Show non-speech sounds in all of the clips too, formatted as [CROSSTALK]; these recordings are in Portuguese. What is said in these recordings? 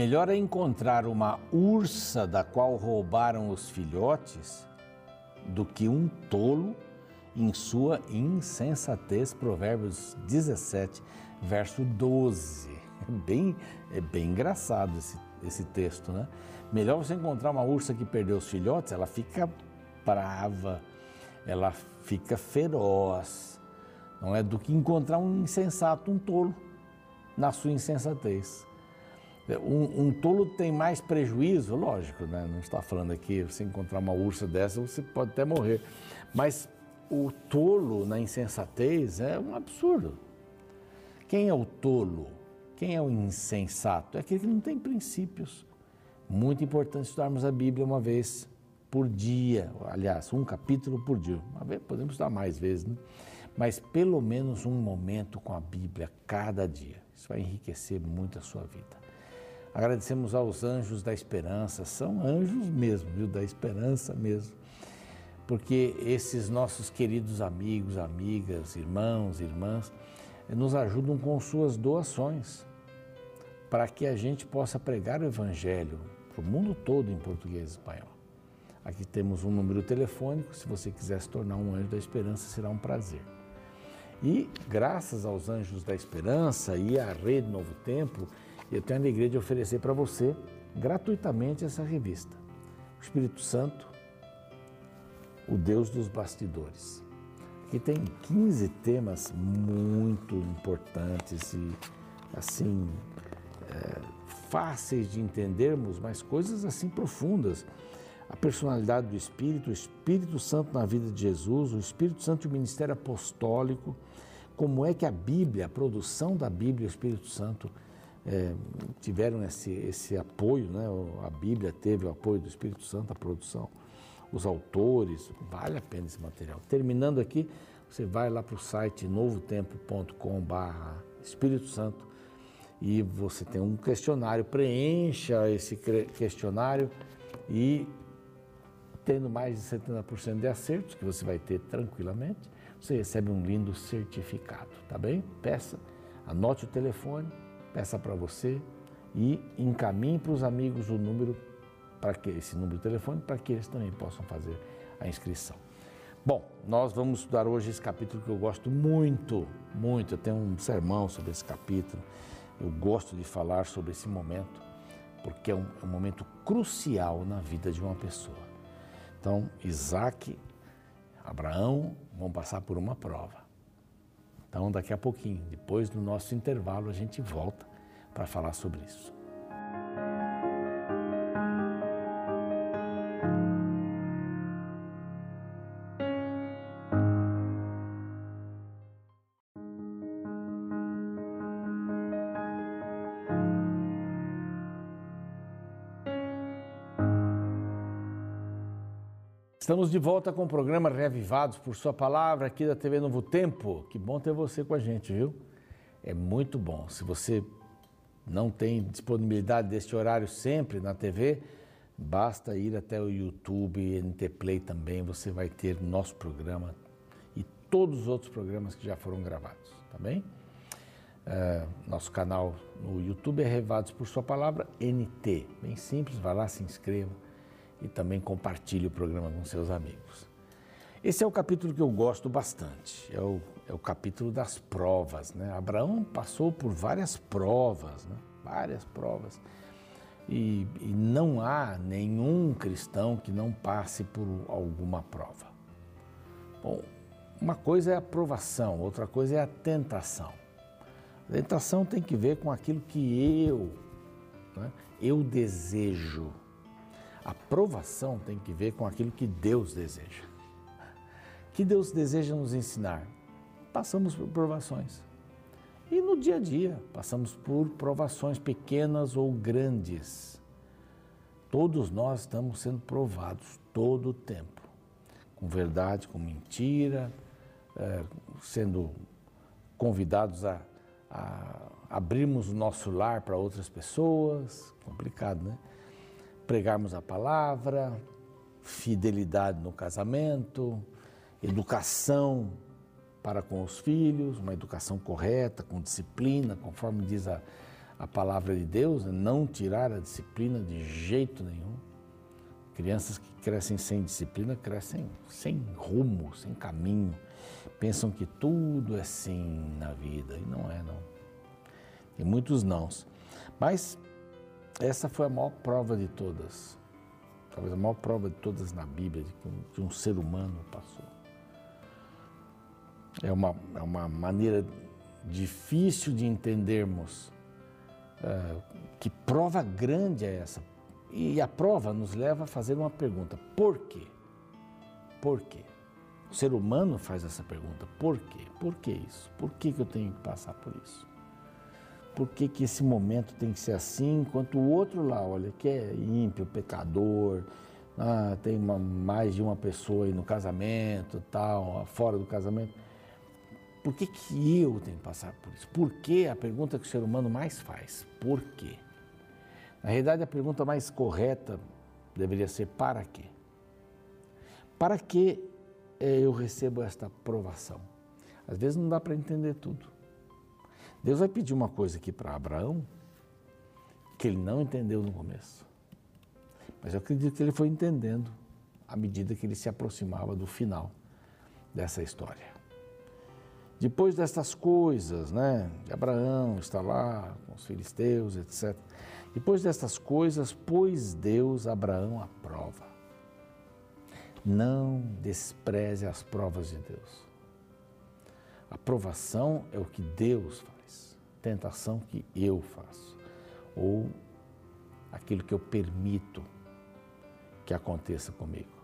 Melhor é encontrar uma ursa da qual roubaram os filhotes do que um tolo em sua insensatez. Provérbios 17, verso 12. É bem, é bem engraçado esse, esse texto, né? Melhor você encontrar uma ursa que perdeu os filhotes, ela fica brava, ela fica feroz, não é? Do que encontrar um insensato, um tolo, na sua insensatez. Um, um, tolo tem mais prejuízo, lógico, né? não está falando aqui, você encontrar uma ursa dessa, você pode até morrer. Mas o tolo na insensatez é um absurdo. Quem é o tolo? Quem é o insensato? É aquele que não tem princípios. Muito importante estudarmos a Bíblia uma vez por dia, aliás, um capítulo por dia. Uma vez, podemos estudar mais vezes, né? mas pelo menos um momento com a Bíblia cada dia. Isso vai enriquecer muito a sua vida. Agradecemos aos anjos da esperança, são anjos mesmo, viu? Da esperança mesmo. Porque esses nossos queridos amigos, amigas, irmãos, irmãs, nos ajudam com suas doações para que a gente possa pregar o Evangelho para o mundo todo em português e espanhol. Aqui temos um número telefônico, se você quiser se tornar um anjo da esperança, será um prazer. E graças aos anjos da esperança e à Rede Novo Tempo, eu tenho a alegria de oferecer para você gratuitamente essa revista. O Espírito Santo, o Deus dos bastidores. Aqui tem 15 temas muito importantes e assim é, fáceis de entendermos, mas coisas assim profundas. A personalidade do Espírito, o Espírito Santo na vida de Jesus, o Espírito Santo e o ministério apostólico, como é que a Bíblia, a produção da Bíblia, o Espírito Santo é, tiveram esse, esse apoio, né? a Bíblia teve o apoio do Espírito Santo, a produção, os autores, vale a pena esse material. Terminando aqui, você vai lá para o site novotempo.com.br Espírito Santo e você tem um questionário, preencha esse questionário e tendo mais de 70% de acertos, que você vai ter tranquilamente, você recebe um lindo certificado, tá bem? Peça, anote o telefone, peça para você e encaminhe para os amigos o número para que esse número de telefone para que eles também possam fazer a inscrição. Bom, nós vamos estudar hoje esse capítulo que eu gosto muito, muito. Eu tenho um sermão sobre esse capítulo. Eu gosto de falar sobre esse momento porque é um, é um momento crucial na vida de uma pessoa. Então, Isaac, Abraão vão passar por uma prova. Então, daqui a pouquinho, depois do nosso intervalo, a gente volta para falar sobre isso. Estamos de volta com o programa Reavivados por Sua Palavra aqui da TV Novo Tempo. Que bom ter você com a gente, viu? É muito bom. Se você não tem disponibilidade deste horário sempre na TV, basta ir até o YouTube, NT Play também, você vai ter nosso programa e todos os outros programas que já foram gravados, tá bem? Uh, nosso canal no YouTube é Revados por Sua Palavra NT. Bem simples, vá lá, se inscreva e também compartilhe o programa com seus amigos. Esse é o capítulo que eu gosto bastante, é o, é o capítulo das provas. Né? Abraão passou por várias provas, né? várias provas. E, e não há nenhum cristão que não passe por alguma prova. Bom, uma coisa é a provação, outra coisa é a tentação. A tentação tem que ver com aquilo que eu, né, eu desejo. A provação tem que ver com aquilo que Deus deseja. Que Deus deseja nos ensinar? Passamos por provações. E no dia a dia, passamos por provações pequenas ou grandes. Todos nós estamos sendo provados todo o tempo, com verdade, com mentira, é, sendo convidados a, a abrirmos o nosso lar para outras pessoas. Complicado, né? Pregarmos a palavra, fidelidade no casamento, educação para com os filhos, uma educação correta, com disciplina, conforme diz a, a palavra de Deus, né? não tirar a disciplina de jeito nenhum. Crianças que crescem sem disciplina crescem sem rumo, sem caminho. Pensam que tudo é sim na vida e não é não. Tem muitos nãos. Mas essa foi a maior prova de todas. Talvez a maior prova de todas na Bíblia, de que um, ser humano passou. É uma, é uma maneira difícil de entendermos é, que prova grande é essa. E a prova nos leva a fazer uma pergunta: por quê? Por quê? O ser humano faz essa pergunta: por quê? Por que isso? Por que, que eu tenho que passar por isso? Por que, que esse momento tem que ser assim, enquanto o outro lá, olha, que é ímpio, pecador, ah, tem uma, mais de uma pessoa aí no casamento, tal, fora do casamento. Por que, que eu tenho que passar por isso? Por que a pergunta que o ser humano mais faz? Por quê? Na realidade, a pergunta mais correta deveria ser para quê? Para que eh, eu recebo esta provação? Às vezes não dá para entender tudo. Deus vai pedir uma coisa aqui para Abraão que ele não entendeu no começo. Mas eu acredito que ele foi entendendo à medida que ele se aproximava do final dessa história. Depois destas coisas, né, de Abraão está lá com os filisteus, etc. Depois destas coisas, pôs Deus Abraão à prova. Não despreze as provas de Deus. A provação é o que Deus faz, tentação que eu faço, ou aquilo que eu permito que aconteça comigo.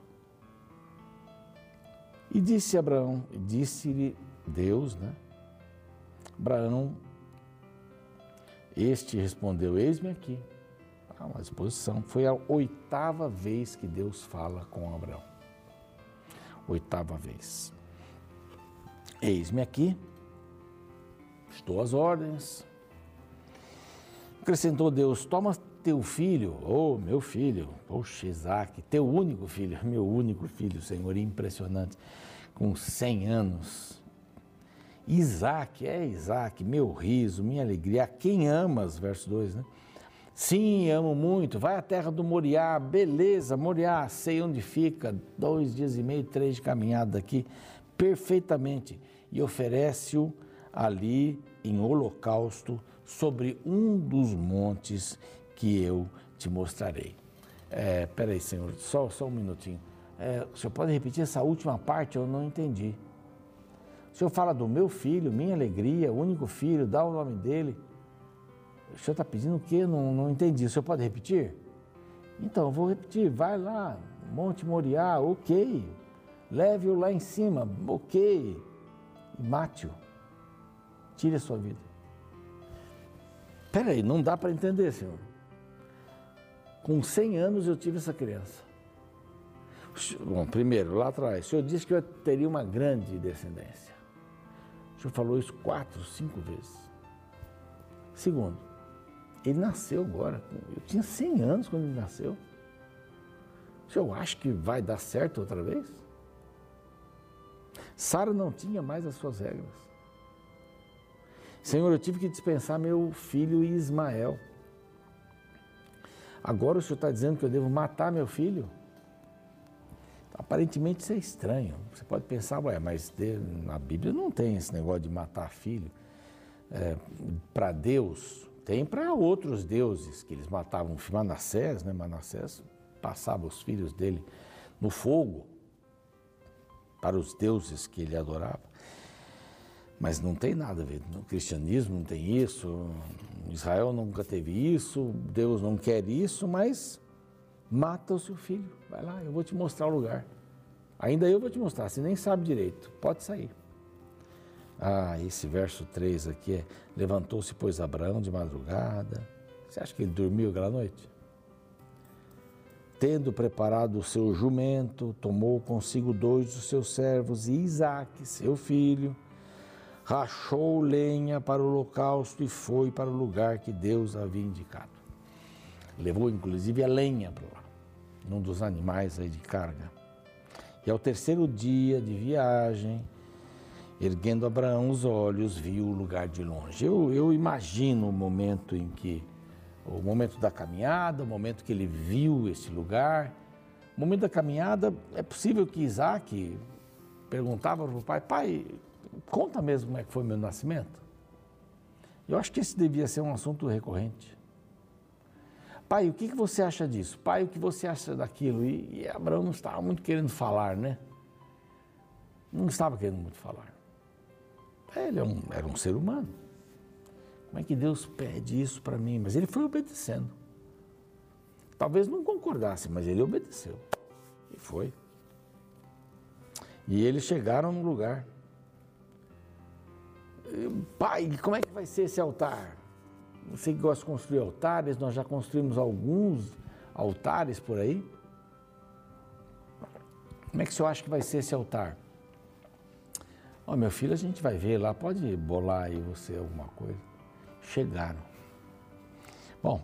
E disse Abraão, disse-lhe Deus, né? Abraão, este respondeu: Eis-me aqui. Ah, uma disposição. Foi a oitava vez que Deus fala com Abraão. Oitava vez. Eis-me aqui, estou às ordens. Acrescentou Deus: Toma teu filho, oh meu filho, poxa, Isaac, teu único filho, meu único filho, Senhor, impressionante, com 100 anos, Isaac, é Isaac, meu riso, minha alegria, a quem amas, verso 2, né? Sim, amo muito. Vai à terra do Moriá, beleza, Moriá, sei onde fica, dois dias e meio, três de caminhada daqui, perfeitamente. E oferece-o ali em holocausto sobre um dos montes que eu te mostrarei. É, peraí, Senhor, só, só um minutinho. É, o senhor pode repetir essa última parte? Eu não entendi. O Senhor fala do meu filho, minha alegria, único filho, dá o nome dele. O Senhor está pedindo o quê? Não, não entendi. O Senhor pode repetir? Então, eu vou repetir. Vai lá, Monte Moriá, ok. Leve-o lá em cima, ok. E mate-o. Tire a sua vida. Peraí, não dá para entender, Senhor. Com 100 anos eu tive essa criança. Bom, primeiro, lá atrás, o Senhor disse que eu teria uma grande descendência. O senhor falou isso quatro, cinco vezes. Segundo, ele nasceu agora. Eu tinha 100 anos quando ele nasceu. O senhor acha que vai dar certo outra vez? Sara não tinha mais as suas regras. Senhor, eu tive que dispensar meu filho Ismael. Agora o senhor está dizendo que eu devo matar meu filho? Aparentemente isso é estranho. Você pode pensar, ué, mas na Bíblia não tem esse negócio de matar filho. É, para Deus, tem para outros deuses que eles matavam. Manassés, né? Manassés passava os filhos dele no fogo para os deuses que ele adorava. Mas não tem nada a ver. No cristianismo não tem isso, Israel nunca teve isso, Deus não quer isso, mas mata o seu filho. Vai lá, eu vou te mostrar o lugar. Ainda eu vou te mostrar, você nem sabe direito, pode sair. Ah, esse verso 3 aqui é: Levantou-se, pois, Abraão de madrugada. Você acha que ele dormiu aquela noite? Tendo preparado o seu jumento, tomou consigo dois dos seus servos e Isaque, seu filho, rachou lenha para o holocausto e foi para o lugar que Deus havia indicado. Levou inclusive a lenha para lá, num dos animais aí de carga. E ao terceiro dia de viagem, Erguendo Abraão os olhos, viu o lugar de longe. Eu, eu imagino o momento em que, o momento da caminhada, o momento que ele viu esse lugar. O momento da caminhada, é possível que Isaac perguntava para o pai, pai, conta mesmo como é que foi meu nascimento. Eu acho que esse devia ser um assunto recorrente. Pai, o que, você acha disso? Pai, o que você acha daquilo? E, e Abraão não estava muito querendo falar, né? Não estava querendo muito falar. Ele é um, era um ser humano. Como é que Deus pede isso para mim? Mas ele foi obedecendo. Talvez não concordasse, mas ele obedeceu. E foi. E eles chegaram no lugar. Pai, como é que vai ser esse altar? Você que gosta de construir altares, nós já construímos alguns altares por aí. Como é que o senhor acha que vai ser esse altar? Ó, oh, meu filho, a gente vai ver lá, pode bolar aí você alguma coisa. Chegaram. Bom,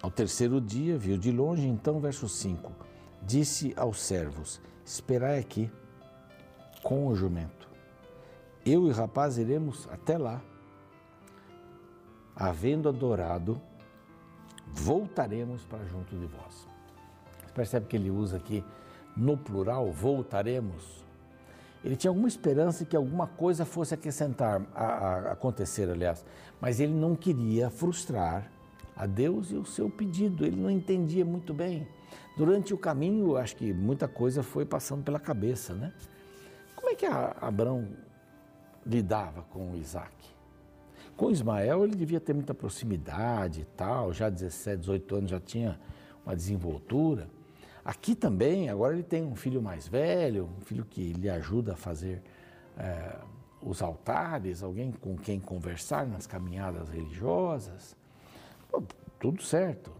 ao terceiro dia, viu de longe, então, verso 5: Disse aos servos: Esperai aqui com o jumento. Eu e o rapaz iremos até lá. Havendo adorado, voltaremos para junto de vós. Você percebe que ele usa aqui no plural, voltaremos ele tinha alguma esperança que alguma coisa fosse acrescentar, a, a, acontecer, aliás, mas ele não queria frustrar a Deus e o seu pedido, ele não entendia muito bem. Durante o caminho, acho que muita coisa foi passando pela cabeça, né? Como é que Abraão lidava com Isaac? Com Ismael, ele devia ter muita proximidade e tal, já 17, 18 anos já tinha uma desenvoltura. Aqui também, agora ele tem um filho mais velho, um filho que lhe ajuda a fazer é, os altares, alguém com quem conversar nas caminhadas religiosas. Tudo certo.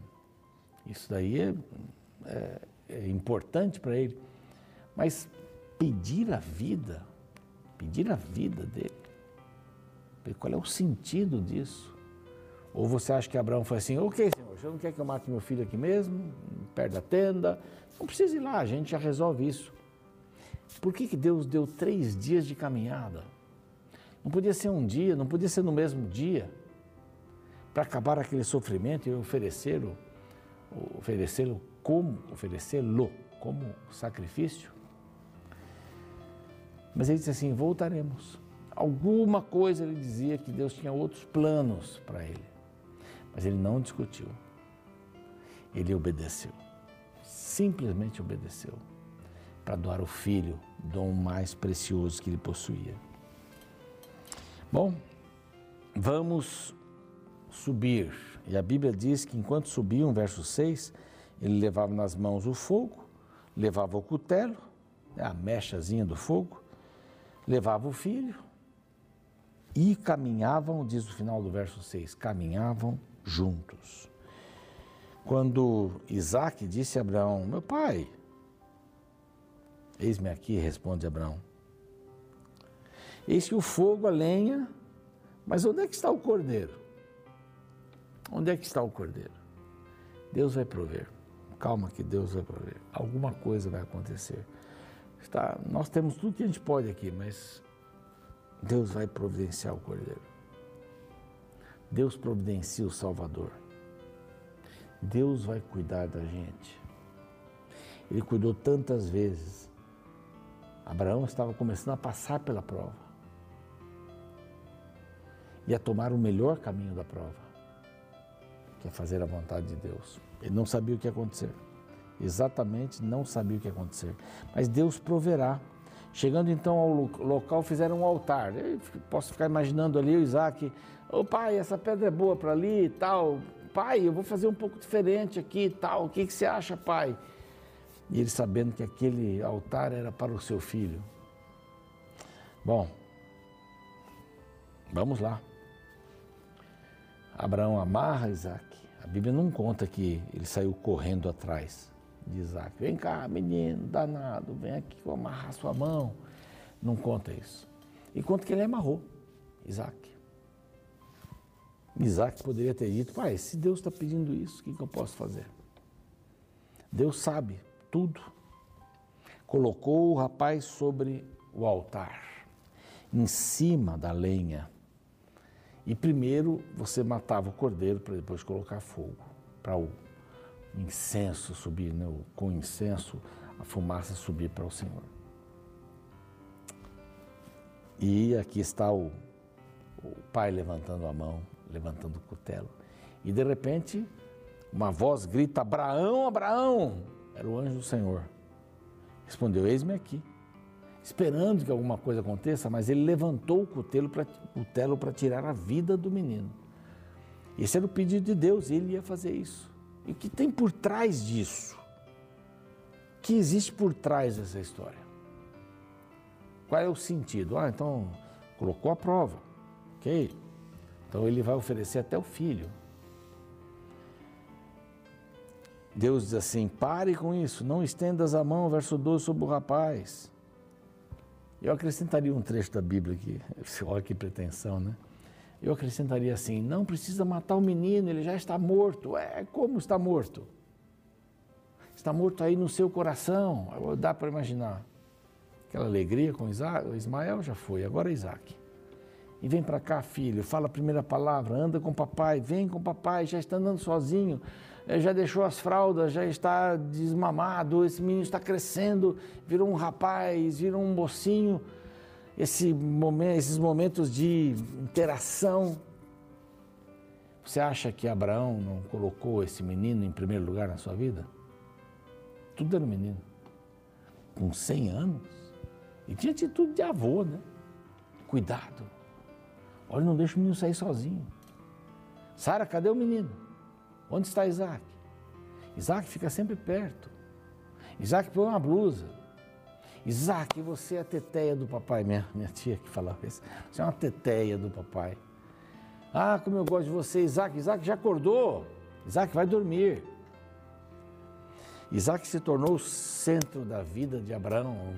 Isso daí é, é, é importante para ele. Mas pedir a vida, pedir a vida dele, qual é o sentido disso? Ou você acha que Abraão foi assim, ok, senhor, você não quer que eu mate meu filho aqui mesmo, perto da tenda? Não precisa ir lá, a gente já resolve isso. Por que, que Deus deu três dias de caminhada? Não podia ser um dia, não podia ser no mesmo dia, para acabar aquele sofrimento e oferecê-lo, oferecê-lo como, oferecê-lo como sacrifício? Mas ele disse assim: voltaremos. Alguma coisa ele dizia que Deus tinha outros planos para ele. Mas ele não discutiu. Ele obedeceu. Simplesmente obedeceu para doar o filho, dom mais precioso que ele possuía. Bom, vamos subir. E a Bíblia diz que enquanto subiam, verso 6, ele levava nas mãos o fogo, levava o cutelo, né, a mechazinha do fogo, levava o filho e caminhavam, diz o final do verso 6, caminhavam juntos. Quando Isaac disse a Abraão: Meu pai, eis-me aqui, responde Abraão. Eis que o fogo, a lenha, mas onde é que está o cordeiro? Onde é que está o cordeiro? Deus vai prover. Calma que Deus vai prover. Alguma coisa vai acontecer. Está, nós temos tudo que a gente pode aqui, mas Deus vai providenciar o cordeiro. Deus providencia o Salvador. Deus vai cuidar da gente. Ele cuidou tantas vezes. Abraão estava começando a passar pela prova e a tomar o melhor caminho da prova, que é fazer a vontade de Deus. Ele não sabia o que ia acontecer. Exatamente não sabia o que ia acontecer. Mas Deus proverá. Chegando então ao local, fizeram um altar. Eu posso ficar imaginando ali o Isaac Ô oh, pai, essa pedra é boa para ali e tal. Pai, eu vou fazer um pouco diferente aqui e tal. O que, que você acha, pai? E ele sabendo que aquele altar era para o seu filho. Bom, vamos lá. Abraão amarra Isaac. A Bíblia não conta que ele saiu correndo atrás de Isaac. Vem cá, menino danado, vem aqui eu amarrar sua mão. Não conta isso. E conta que ele amarrou Isaac. Isaac poderia ter dito: Pai, se Deus está pedindo isso, o que, que eu posso fazer? Deus sabe tudo. Colocou o rapaz sobre o altar, em cima da lenha. E primeiro você matava o cordeiro para depois colocar fogo, para o incenso subir, né? com incenso a fumaça subir para o Senhor. E aqui está o, o pai levantando a mão, levantando o cutelo. E de repente, uma voz grita: Abraão, Abraão! Era o anjo do Senhor. Respondeu: Eis-me aqui. Esperando que alguma coisa aconteça, mas ele levantou o cutelo para tirar a vida do menino. Esse era o pedido de Deus, e ele ia fazer isso. E que tem por trás disso? Que existe por trás dessa história? Qual é o sentido? Ah, então colocou a prova, ok? Então ele vai oferecer até o filho. Deus diz assim: pare com isso, não estendas a mão, verso 12, sobre o rapaz. Eu acrescentaria um trecho da Bíblia aqui, [LAUGHS] olha que pretensão, né? Eu acrescentaria assim: não precisa matar o menino, ele já está morto. É, como está morto? Está morto aí no seu coração, dá para imaginar. Aquela alegria com Isaac, Ismael já foi, agora é Isaac. E vem para cá, filho, fala a primeira palavra, anda com papai, vem com papai, já está andando sozinho eh, já deixou as fraldas, já está desmamado, esse menino está crescendo, virou um rapaz, virou um mocinho. Esse momento, esses momentos de interação. Você acha que Abraão não colocou esse menino em primeiro lugar na sua vida? Tudo era um menino. Com 100 anos. E tinha atitude de avô, né? Cuidado. Olha, não deixa o menino sair sozinho. Sara, cadê o menino? Onde está Isaac? Isaac fica sempre perto. Isaac põe uma blusa. Isaac, você é a teteia do papai. Minha, minha tia que falava isso. Você é uma teteia do papai. Ah, como eu gosto de você, Isaac. Isaac já acordou. Isaac vai dormir. Isaac se tornou o centro da vida de Abraão.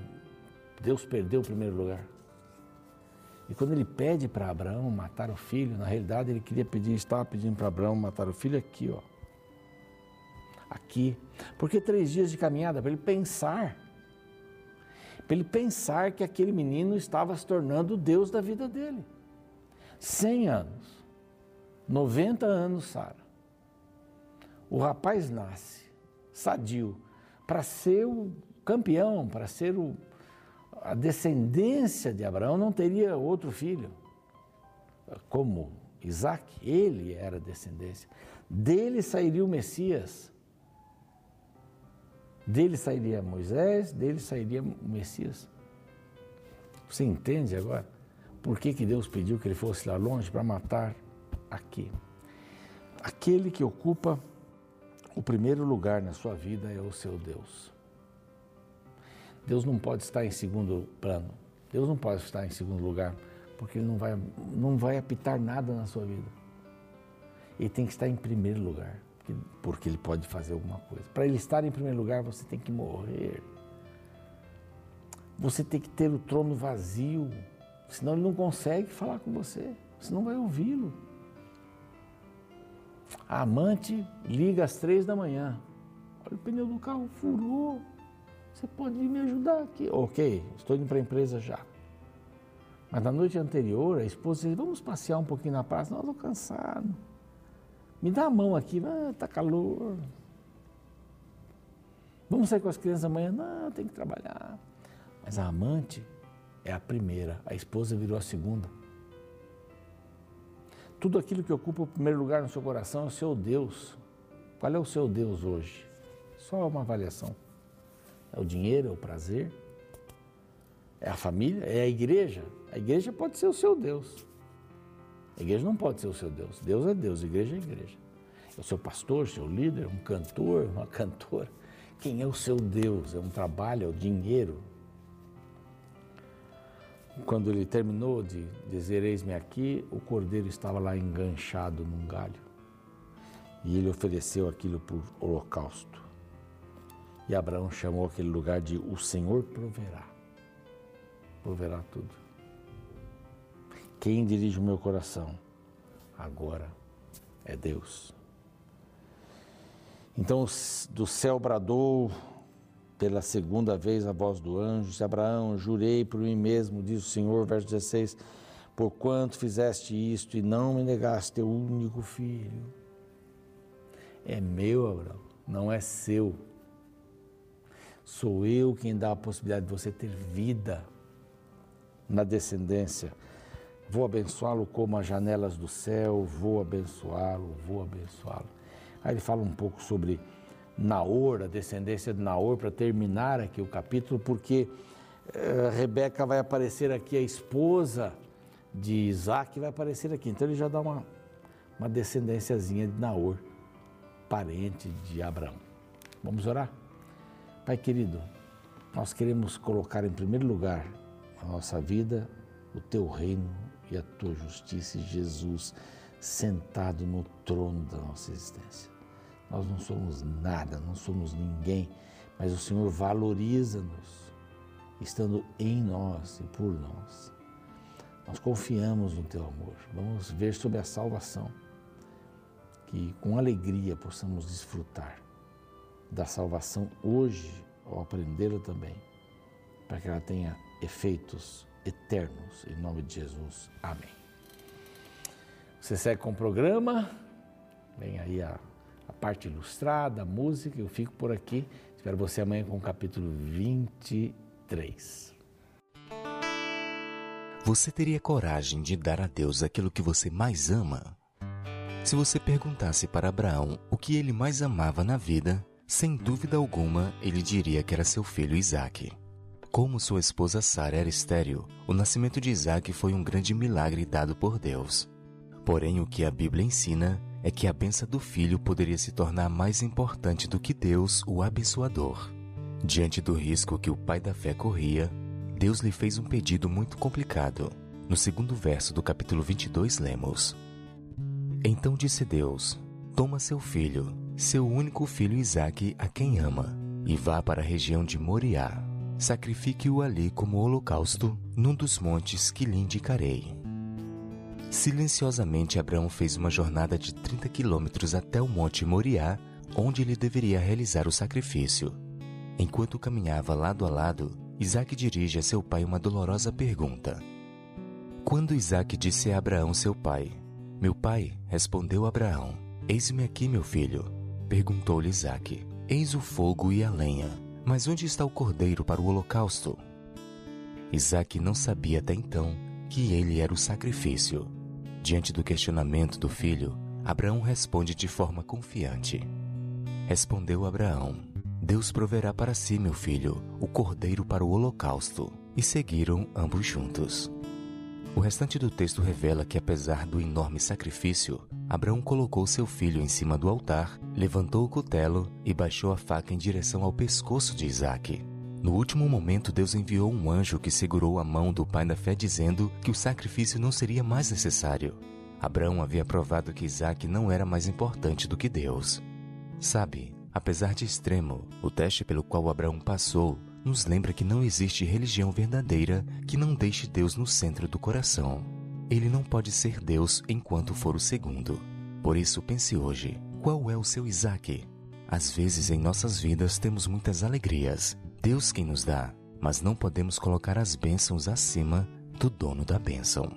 Deus perdeu o primeiro lugar. E quando ele pede para Abraão matar o filho, na realidade ele queria pedir, estava pedindo para Abraão matar o filho aqui, ó. Aqui. Porque três dias de caminhada, para ele pensar. Para ele pensar que aquele menino estava se tornando o Deus da vida dele. Cem anos. 90 anos, Sara. O rapaz nasce, sadio, para ser o campeão, para ser o, a descendência de Abraão não teria outro filho. Como Isaac, ele era descendência. Dele sairia o Messias. Dele sairia Moisés, dele sairia o Messias. Você entende agora por que, que Deus pediu que ele fosse lá longe para matar aqui? Aquele que ocupa o primeiro lugar na sua vida é o seu Deus. Deus não pode estar em segundo plano. Deus não pode estar em segundo lugar, porque Ele não vai, não vai apitar nada na sua vida. Ele tem que estar em primeiro lugar, porque Ele pode fazer alguma coisa. Para Ele estar em primeiro lugar, você tem que morrer. Você tem que ter o trono vazio, senão Ele não consegue falar com você, você não vai ouvi-lo. A amante liga às três da manhã. Olha, o pneu do carro furou. Você pode me ajudar aqui? Ok, estou indo para a empresa já. Mas na noite anterior, a esposa disse, vamos passear um pouquinho na praça. Não, estou cansado. Me dá a mão aqui, ah, calor. Vamos sair com as crianças amanhã? Não, tem que trabalhar. Mas a amante é a primeira, a esposa virou a segunda. Tudo aquilo que ocupa o primeiro lugar no seu coração é o seu Deus. Qual é o seu Deus hoje? Só uma avaliação. É o dinheiro, é o prazer, é a família, é a igreja. A igreja pode ser o seu Deus. A igreja não pode ser o seu Deus. Deus é Deus, igreja é igreja. É o seu pastor, seu líder, um cantor, uma [LAUGHS] cantora. Quem é o seu Deus? É um trabalho, é o dinheiro. Quando ele terminou de dizer eis-me aqui, o cordeiro estava lá enganchado num galho. E ele ofereceu aquilo por holocausto. E Abraão chamou aquele lugar de o Senhor proverá. Proverá tudo. Quem dirige o meu coração agora é Deus. Então do céu bradou pela segunda vez a voz do anjo, Abraão, jurei por mim mesmo, diz o Senhor, verso 16, por quanto fizeste isto e não me negaste teu único filho. É meu, Abraão, não é seu. Sou eu quem dá a possibilidade de você ter vida na descendência. Vou abençoá-lo como as janelas do céu, vou abençoá-lo, vou abençoá-lo. Aí ele fala um pouco sobre Naor, a descendência de Naor, para terminar aqui o capítulo, porque uh, Rebeca vai aparecer aqui, a esposa de Isaac vai aparecer aqui. Então ele já dá uma, uma descendênciazinha de Naor, parente de Abraão. Vamos orar? Pai querido, nós queremos colocar em primeiro lugar a nossa vida, o teu reino e a tua justiça e Jesus sentado no trono da nossa existência. Nós não somos nada, não somos ninguém, mas o Senhor valoriza-nos, estando em nós e por nós. Nós confiamos no Teu amor. Vamos ver sobre a salvação, que com alegria possamos desfrutar da salvação hoje, ao aprendê-la também, para que ela tenha efeitos eternos. Em nome de Jesus. Amém. Você segue com o programa, vem aí a a parte ilustrada, a música. Eu fico por aqui. Espero você amanhã com o capítulo 23. Você teria coragem de dar a Deus aquilo que você mais ama? Se você perguntasse para Abraão o que ele mais amava na vida, sem dúvida alguma ele diria que era seu filho Isaque. Como sua esposa Sara era estéril, o nascimento de Isaque foi um grande milagre dado por Deus. Porém, o que a Bíblia ensina é que a benção do filho poderia se tornar mais importante do que Deus, o abençoador. Diante do risco que o pai da fé corria, Deus lhe fez um pedido muito complicado. No segundo verso do capítulo 22, lemos: Então disse Deus: Toma seu filho, seu único filho Isaque, a quem ama, e vá para a região de Moriá. Sacrifique-o ali como holocausto, num dos montes que lhe indicarei. Silenciosamente, Abraão fez uma jornada de 30 quilômetros até o Monte Moriá, onde ele deveria realizar o sacrifício. Enquanto caminhava lado a lado, Isaac dirige a seu pai uma dolorosa pergunta. Quando Isaac disse a Abraão, seu pai, Meu pai, respondeu Abraão, Eis-me aqui, meu filho. Perguntou-lhe Isaac, Eis o fogo e a lenha, mas onde está o cordeiro para o holocausto? Isaac não sabia até então que ele era o sacrifício. Diante do questionamento do filho, Abraão responde de forma confiante. Respondeu Abraão: Deus proverá para si, meu filho, o cordeiro para o holocausto. E seguiram ambos juntos. O restante do texto revela que, apesar do enorme sacrifício, Abraão colocou seu filho em cima do altar, levantou o cutelo e baixou a faca em direção ao pescoço de Isaque. No último momento, Deus enviou um anjo que segurou a mão do pai da fé, dizendo que o sacrifício não seria mais necessário. Abraão havia provado que Isaac não era mais importante do que Deus. Sabe, apesar de extremo, o teste pelo qual Abraão passou nos lembra que não existe religião verdadeira que não deixe Deus no centro do coração. Ele não pode ser Deus enquanto for o segundo. Por isso, pense hoje: qual é o seu Isaac? Às vezes em nossas vidas temos muitas alegrias, Deus quem nos dá, mas não podemos colocar as bênçãos acima do dono da bênção.